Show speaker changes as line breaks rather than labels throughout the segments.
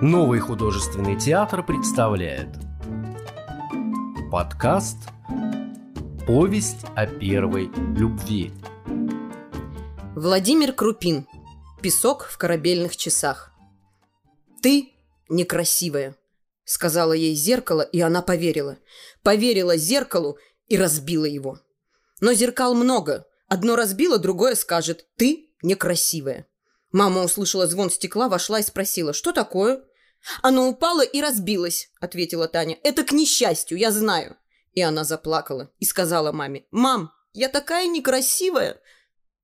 Новый художественный театр представляет Подкаст «Повесть о первой любви»
Владимир Крупин Песок в корабельных часах «Ты некрасивая», — сказала ей зеркало, и она поверила. Поверила зеркалу и разбила его. Но зеркал много. Одно разбило, другое скажет «ты некрасивая». Мама услышала звон стекла, вошла и спросила «что такое?» «Оно упало и разбилось», — ответила Таня. «Это к несчастью, я знаю». И она заплакала и сказала маме, «Мам, я такая некрасивая».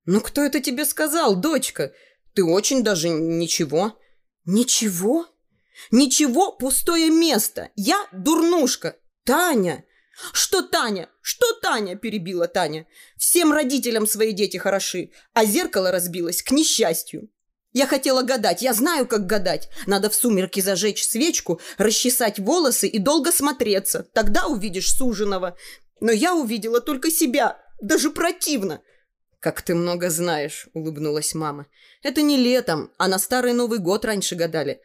«Ну кто это тебе сказал, дочка? Ты очень даже ничего». «Ничего? Ничего, пустое место. Я дурнушка. Таня!» «Что Таня? Что Таня?» – перебила Таня. «Всем родителям свои дети хороши, а зеркало разбилось к несчастью. Я хотела гадать, я знаю, как гадать. Надо в сумерки зажечь свечку, расчесать волосы и долго смотреться. Тогда увидишь суженого. Но я увидела только себя. Даже противно. «Как ты много знаешь», — улыбнулась мама. «Это не летом, а на Старый Новый год раньше гадали».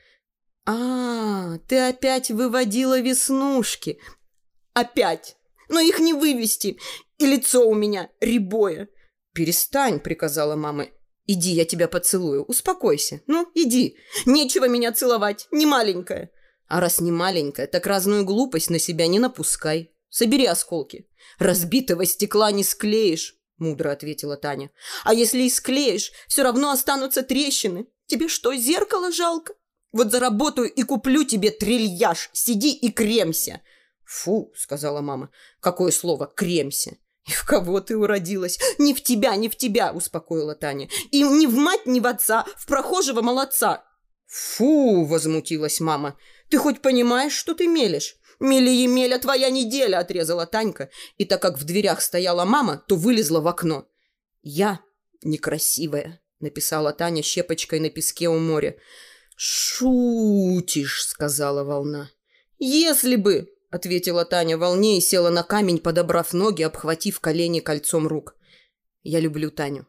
«А, ты опять выводила веснушки». «Опять! Но их не вывести. И лицо у меня рябое». «Перестань», — приказала мама. «Иди, я тебя поцелую. Успокойся. Ну, иди. Нечего меня целовать. Не маленькая». «А раз не маленькая, так разную глупость на себя не напускай. Собери осколки. Разбитого стекла не склеишь», — мудро ответила Таня. «А если и склеишь, все равно останутся трещины. Тебе что, зеркало жалко? Вот заработаю и куплю тебе трильяж. Сиди и кремся». «Фу», — сказала мама. «Какое слово «кремся»?» «И в кого ты уродилась? Не в тебя, не в тебя!» – успокоила Таня. «И не в мать, не в отца, в прохожего молодца!» «Фу!» – возмутилась мама. «Ты хоть понимаешь, что ты мелешь?» «Мели-емеля, твоя неделя!» – отрезала Танька. И так как в дверях стояла мама, то вылезла в окно. «Я некрасивая», – написала Таня щепочкой на песке у моря. «Шутишь», – сказала волна. «Если бы!» — ответила Таня волне и села на камень, подобрав ноги, обхватив колени кольцом рук. «Я люблю Таню».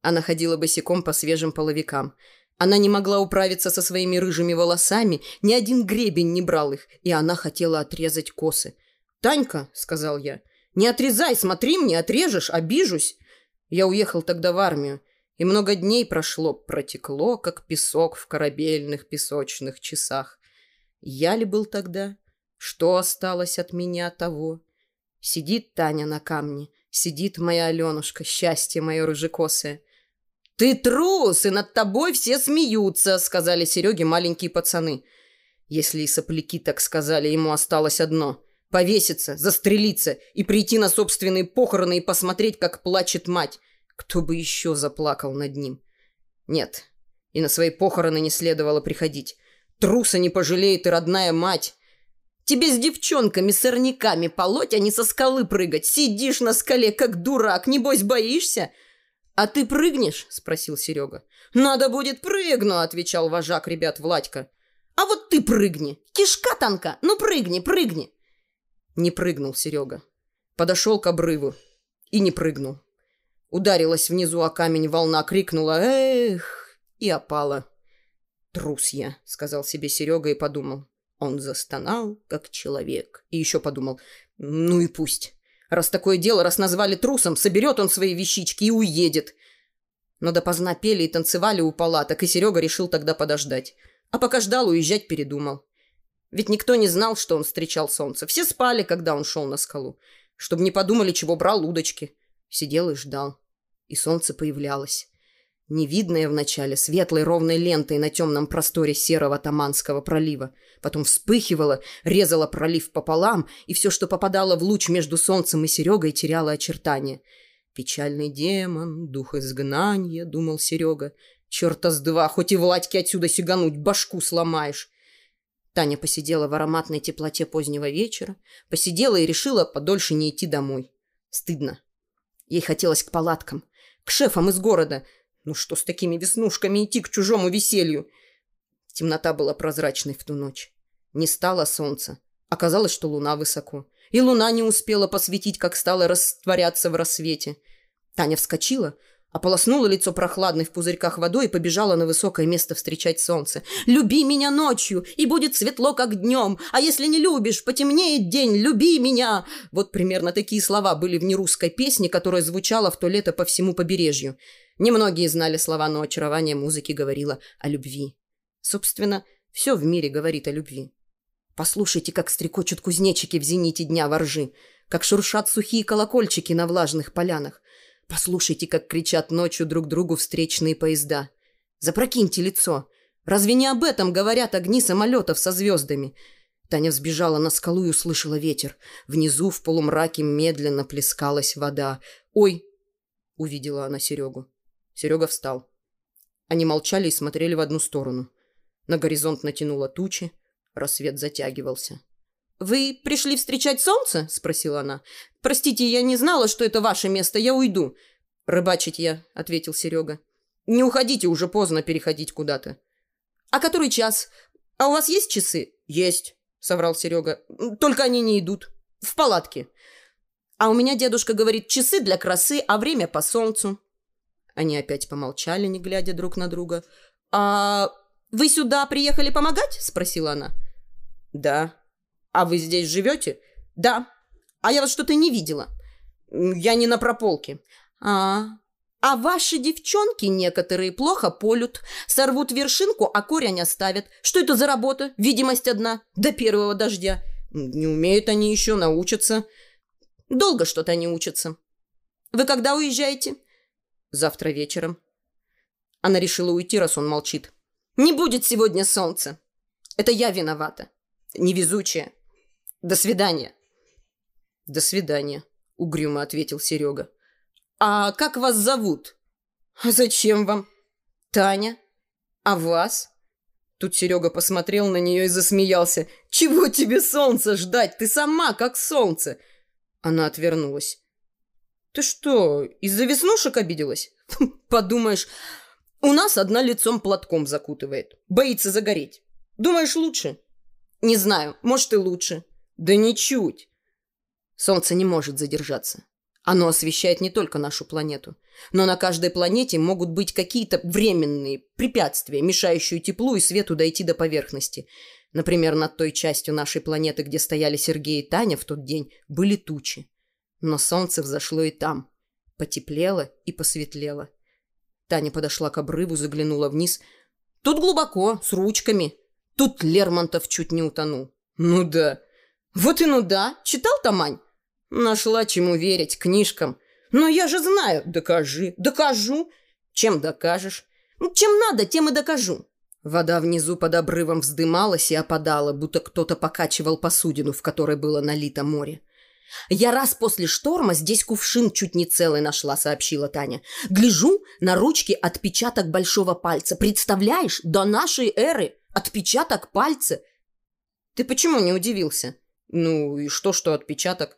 Она ходила босиком по свежим половикам. Она не могла управиться со своими рыжими волосами, ни один гребень не брал их, и она хотела отрезать косы. «Танька», — сказал я, — «не отрезай, смотри мне, отрежешь, обижусь». Я уехал тогда в армию, и много дней прошло, протекло, как песок в корабельных песочных часах. Я ли был тогда? Что осталось от меня того? Сидит Таня на камне, сидит моя Аленушка, счастье мое рыжекосое. «Ты трус, и над тобой все смеются», — сказали Сереге маленькие пацаны. Если и сопляки так сказали, ему осталось одно — повеситься, застрелиться и прийти на собственные похороны и посмотреть, как плачет мать. Кто бы еще заплакал над ним? Нет, и на свои похороны не следовало приходить. Труса не пожалеет и родная мать. Тебе с девчонками, сорняками полоть, а не со скалы прыгать. Сидишь на скале, как дурак, небось боишься?» «А ты прыгнешь?» – спросил Серега. «Надо будет прыгну», – отвечал вожак ребят Владька. «А вот ты прыгни! Кишка танка! Ну прыгни, прыгни!» Не прыгнул Серега. Подошел к обрыву и не прыгнул. Ударилась внизу о камень волна, крикнула «Эх!» и опала. «Трус я», — сказал себе Серега и подумал. Он застонал, как человек. И еще подумал, ну и пусть. Раз такое дело, раз назвали трусом, соберет он свои вещички и уедет. Но допоздна пели и танцевали у палаток, и Серега решил тогда подождать. А пока ждал, уезжать передумал. Ведь никто не знал, что он встречал солнце. Все спали, когда он шел на скалу. Чтобы не подумали, чего брал удочки. Сидел и ждал. И солнце появлялось невидная вначале светлой ровной лентой на темном просторе серого Таманского пролива. Потом вспыхивала, резала пролив пополам, и все, что попадало в луч между солнцем и Серегой, теряло очертания. «Печальный демон, дух изгнания», — думал Серега. «Черта с два, хоть и Владьке отсюда сигануть, башку сломаешь». Таня посидела в ароматной теплоте позднего вечера, посидела и решила подольше не идти домой. Стыдно. Ей хотелось к палаткам, к шефам из города — ну что с такими веснушками идти к чужому веселью? Темнота была прозрачной в ту ночь. Не стало солнца. Оказалось, что луна высоко. И луна не успела посветить, как стала растворяться в рассвете. Таня вскочила, Ополоснула лицо прохладной в пузырьках водой и побежала на высокое место встречать солнце. «Люби меня ночью, и будет светло, как днем. А если не любишь, потемнеет день. Люби меня!» Вот примерно такие слова были в нерусской песне, которая звучала в то лето по всему побережью. Немногие знали слова, но очарование музыки говорило о любви. Собственно, все в мире говорит о любви. Послушайте, как стрекочут кузнечики в зените дня воржи, как шуршат сухие колокольчики на влажных полянах. Послушайте, как кричат ночью друг другу встречные поезда. Запрокиньте лицо. Разве не об этом говорят огни самолетов со звездами? Таня взбежала на скалу и услышала ветер. Внизу в полумраке медленно плескалась вода. «Ой!» — увидела она Серегу. Серега встал. Они молчали и смотрели в одну сторону. На горизонт натянуло тучи. Рассвет затягивался. «Вы пришли встречать солнце?» – спросила она. «Простите, я не знала, что это ваше место. Я уйду». «Рыбачить я», – ответил Серега. «Не уходите, уже поздно переходить куда-то». «А который час? А у вас есть часы?» «Есть», – соврал Серега. «Только они не идут. В палатке». «А у меня дедушка говорит, часы для красы, а время по солнцу». Они опять помолчали, не глядя друг на друга. «А вы сюда приехали помогать?» – спросила она. «Да», «А вы здесь живете?» «Да. А я вас что-то не видела». «Я не на прополке». «А, а ваши девчонки некоторые плохо полют, сорвут вершинку, а корень оставят. Что это за работа? Видимость одна. До первого дождя. Не умеют они еще, научатся. Долго что-то они учатся. Вы когда уезжаете? Завтра вечером. Она решила уйти, раз он молчит. Не будет сегодня солнца. Это я виновата. Невезучая. До свидания. До свидания, угрюмо ответил Серега. А как вас зовут? А зачем вам? Таня. А вас? Тут Серега посмотрел на нее и засмеялся. «Чего тебе солнца ждать? Ты сама как солнце!» Она отвернулась. «Ты что, из-за веснушек обиделась?» «Подумаешь, у нас одна лицом платком закутывает. Боится загореть. Думаешь, лучше?» «Не знаю, может и лучше. Да ничуть. Солнце не может задержаться. Оно освещает не только нашу планету, но на каждой планете могут быть какие-то временные препятствия, мешающие теплу и свету дойти до поверхности. Например, над той частью нашей планеты, где стояли Сергей и Таня в тот день, были тучи. Но солнце взошло и там. Потеплело и посветлело. Таня подошла к обрыву, заглянула вниз. Тут глубоко, с ручками. Тут Лермонтов чуть не утонул. Ну да, вот и ну да, читал Тамань? Нашла чему верить, книжкам. Но я же знаю. Докажи. Докажу. Чем докажешь? Чем надо, тем и докажу. Вода внизу под обрывом вздымалась и опадала, будто кто-то покачивал посудину, в которой было налито море. «Я раз после шторма здесь кувшин чуть не целый нашла», — сообщила Таня. «Гляжу, на ручке отпечаток большого пальца. Представляешь, до нашей эры отпечаток пальца». «Ты почему не удивился?» Ну и что, что отпечаток?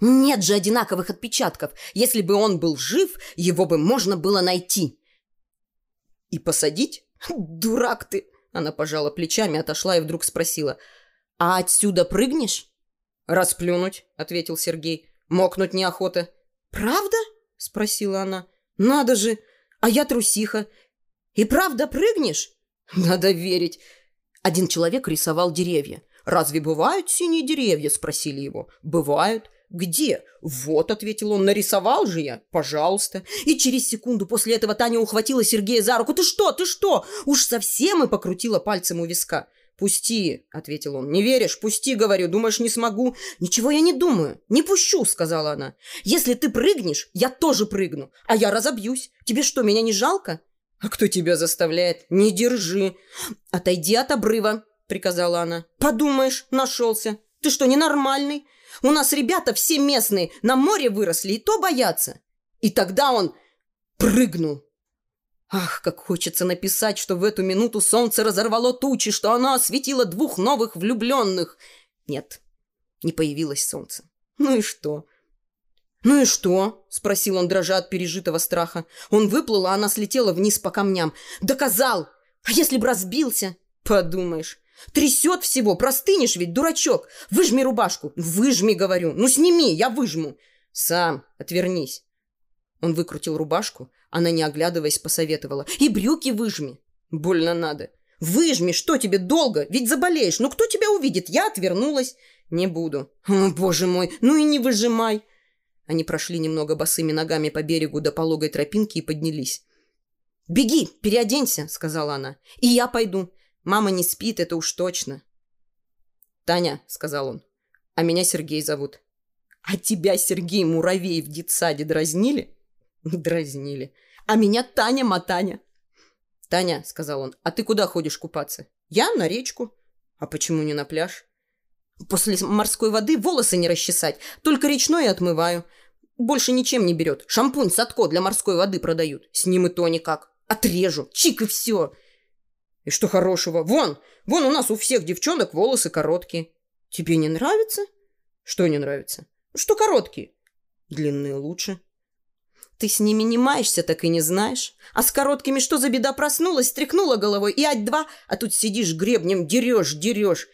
Нет же одинаковых отпечатков. Если бы он был жив, его бы можно было найти. И посадить? Дурак ты! Она пожала плечами, отошла и вдруг спросила. А отсюда прыгнешь? Расплюнуть, ответил Сергей. Мокнуть неохота. Правда? Спросила она. Надо же! А я трусиха. И правда прыгнешь? Надо верить. Один человек рисовал деревья. «Разве бывают синие деревья?» – спросили его. «Бывают». «Где?» «Вот», – ответил он, – «нарисовал же я. Пожалуйста». И через секунду после этого Таня ухватила Сергея за руку. «Ты что? Ты что?» Уж совсем и покрутила пальцем у виска. «Пусти», — ответил он. «Не веришь? Пусти, говорю. Думаешь, не смогу?» «Ничего я не думаю. Не пущу», — сказала она. «Если ты прыгнешь, я тоже прыгну. А я разобьюсь. Тебе что, меня не жалко?» «А кто тебя заставляет?» «Не держи. Отойди от обрыва приказала она. «Подумаешь, нашелся. Ты что, ненормальный? У нас ребята все местные, на море выросли, и то боятся». И тогда он прыгнул. Ах, как хочется написать, что в эту минуту солнце разорвало тучи, что оно осветило двух новых влюбленных. Нет, не появилось солнце. Ну и что? «Ну и что?» – спросил он, дрожа от пережитого страха. Он выплыл, а она слетела вниз по камням. «Доказал! А если б разбился?» «Подумаешь, Трясет всего, простынешь ведь, дурачок. Выжми рубашку. Выжми, говорю. Ну, сними, я выжму. Сам, отвернись. Он выкрутил рубашку, она, не оглядываясь, посоветовала. «И брюки выжми!» «Больно надо!» «Выжми! Что тебе долго? Ведь заболеешь! Ну кто тебя увидит?» Я отвернулась. «Не буду». «О, боже мой! Ну и не выжимай!» Они прошли немного босыми ногами по берегу до пологой тропинки и поднялись. «Беги, переоденься», — сказала она. «И я пойду. Мама не спит, это уж точно». «Таня», — сказал он, — «а меня Сергей зовут». «А тебя, Сергей Муравей, в детсаде дразнили?» «Дразнили. А меня Таня Матаня». «Таня», — сказал он, — «а ты куда ходишь купаться?» «Я на речку». «А почему не на пляж?» «После морской воды волосы не расчесать, только речной отмываю. Больше ничем не берет. Шампунь Садко для морской воды продают. С ним и то никак. Отрежу. Чик и все. И что хорошего? Вон, вон у нас у всех девчонок волосы короткие. Тебе не нравится? Что не нравится? Что короткие? Длинные лучше. Ты с ними не маешься, так и не знаешь. А с короткими что за беда проснулась, стряхнула головой и ать-два, а тут сидишь гребнем, дерешь, дерешь.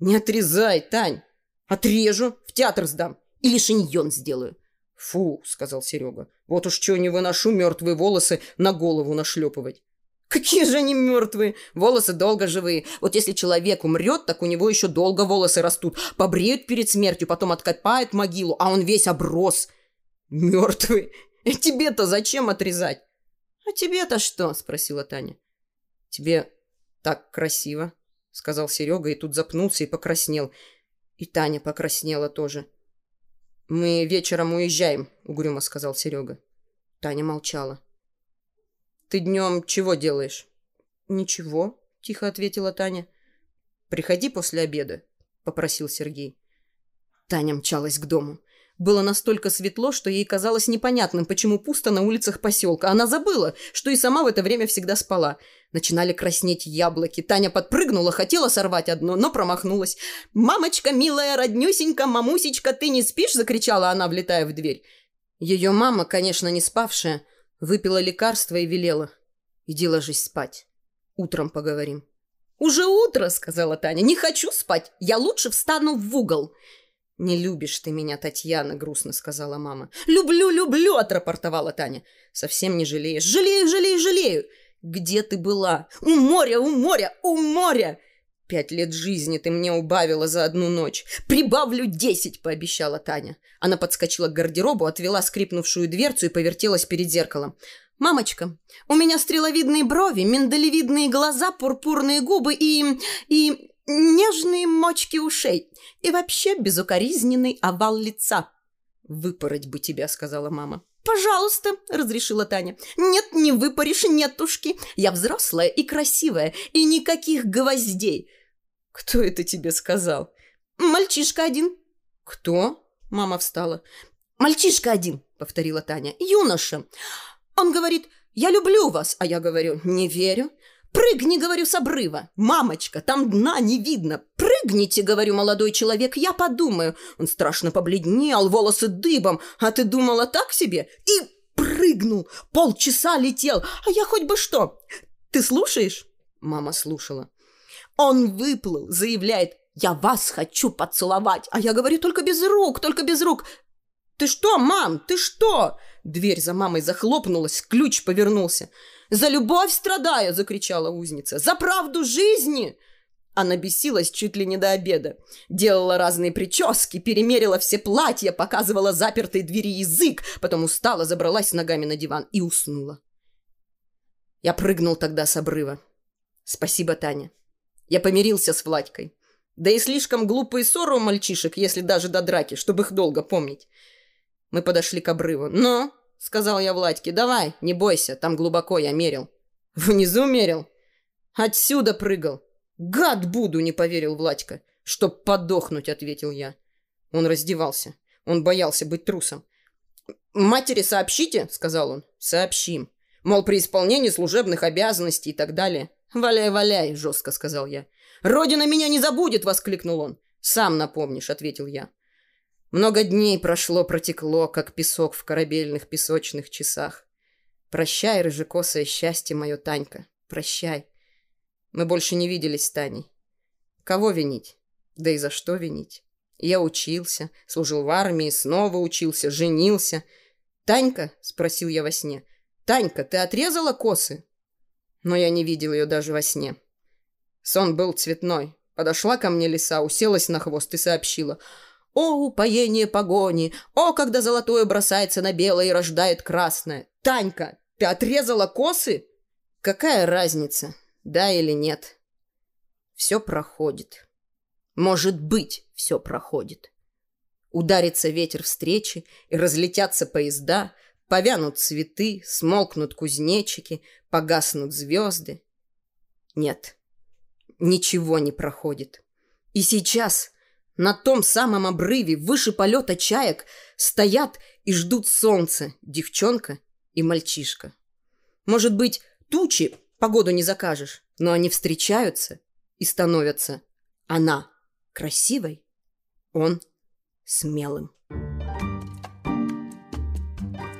Не отрезай, Тань. Отрежу, в театр сдам. Или шиньон сделаю. «Фу», — сказал Серега, — «вот уж что не выношу мертвые волосы на голову нашлепывать». «Какие же они мертвые? Волосы долго живые. Вот если человек умрет, так у него еще долго волосы растут. Побреют перед смертью, потом откопают могилу, а он весь оброс. Мертвый. Тебе-то зачем отрезать?» «А тебе-то что?» – спросила Таня. «Тебе так красиво», – сказал Серега, и тут запнулся и покраснел. И Таня покраснела тоже. «Мы вечером уезжаем», — угрюмо сказал Серега. Таня молчала. «Ты днем чего делаешь?» «Ничего», — тихо ответила Таня. «Приходи после обеда», — попросил Сергей. Таня мчалась к дому. Было настолько светло, что ей казалось непонятным, почему пусто на улицах поселка. Она забыла, что и сама в это время всегда спала. Начинали краснеть яблоки. Таня подпрыгнула, хотела сорвать одно, но промахнулась. «Мамочка, милая, роднюсенька, мамусечка, ты не спишь?» – закричала она, влетая в дверь. Ее мама, конечно, не спавшая, выпила лекарство и велела. «Иди ложись спать. Утром поговорим». «Уже утро», – сказала Таня. «Не хочу спать. Я лучше встану в угол». «Не любишь ты меня, Татьяна», — грустно сказала мама. «Люблю, люблю», — отрапортовала Таня. «Совсем не жалеешь?» «Жалею, жалею, жалею!» «Где ты была?» «У моря, у моря, у моря!» «Пять лет жизни ты мне убавила за одну ночь. Прибавлю десять!» – пообещала Таня. Она подскочила к гардеробу, отвела скрипнувшую дверцу и повертелась перед зеркалом. «Мамочка, у меня стреловидные брови, миндалевидные глаза, пурпурные губы и... и нежные мочки ушей и вообще безукоризненный овал лица. «Выпороть бы тебя», — сказала мама. «Пожалуйста», — разрешила Таня. «Нет, не выпаришь, нетушки. Я взрослая и красивая, и никаких гвоздей». «Кто это тебе сказал?» «Мальчишка один». «Кто?» — мама встала. «Мальчишка один», — повторила Таня. «Юноша. Он говорит, я люблю вас, а я говорю, не верю. Прыгни, говорю, с обрыва. Мамочка, там дна не видно. Прыгните, говорю, молодой человек, я подумаю. Он страшно побледнел, волосы дыбом. А ты думала так себе? И прыгнул. Полчаса летел. А я хоть бы что. Ты слушаешь? Мама слушала. Он выплыл, заявляет, я вас хочу поцеловать. А я говорю, только без рук, только без рук. Ты что, мам, ты что? Дверь за мамой захлопнулась, ключ повернулся. «За любовь страдаю!» – закричала узница. «За правду жизни!» Она бесилась чуть ли не до обеда. Делала разные прически, перемерила все платья, показывала запертой двери язык, потом устала, забралась ногами на диван и уснула. Я прыгнул тогда с обрыва. Спасибо, Таня. Я помирился с Владькой. Да и слишком глупые ссоры у мальчишек, если даже до драки, чтобы их долго помнить. Мы подошли к обрыву. «Но!» — сказал я Владьке. «Давай, не бойся, там глубоко я мерил». «Внизу мерил?» «Отсюда прыгал». «Гад буду!» — не поверил Владька. «Чтоб подохнуть!» — ответил я. Он раздевался. Он боялся быть трусом. «Матери сообщите?» — сказал он. «Сообщим. Мол, при исполнении служебных обязанностей и так далее». «Валяй, валяй!» — жестко сказал я. «Родина меня не забудет!» — воскликнул он. «Сам напомнишь», — ответил я. Много дней прошло, протекло, как песок в корабельных песочных часах. Прощай, рыжекосое счастье мое, Танька, прощай. Мы больше не виделись с Таней. Кого винить? Да и за что винить? Я учился, служил в армии, снова учился, женился. «Танька?» – спросил я во сне. «Танька, ты отрезала косы?» Но я не видел ее даже во сне. Сон был цветной. Подошла ко мне лиса, уселась на хвост и сообщила. «О, упоение погони! О, когда золотое бросается на белое и рождает красное! Танька, ты отрезала косы?» «Какая разница, да или нет?» «Все проходит. Может быть, все проходит. Ударится ветер встречи, и разлетятся поезда, повянут цветы, смолкнут кузнечики, погаснут звезды. Нет, ничего не проходит. И сейчас на том самом обрыве выше полета чаек стоят и ждут солнца девчонка и мальчишка. Может быть, тучи погоду не закажешь, но они встречаются и становятся. Она красивой, он смелым.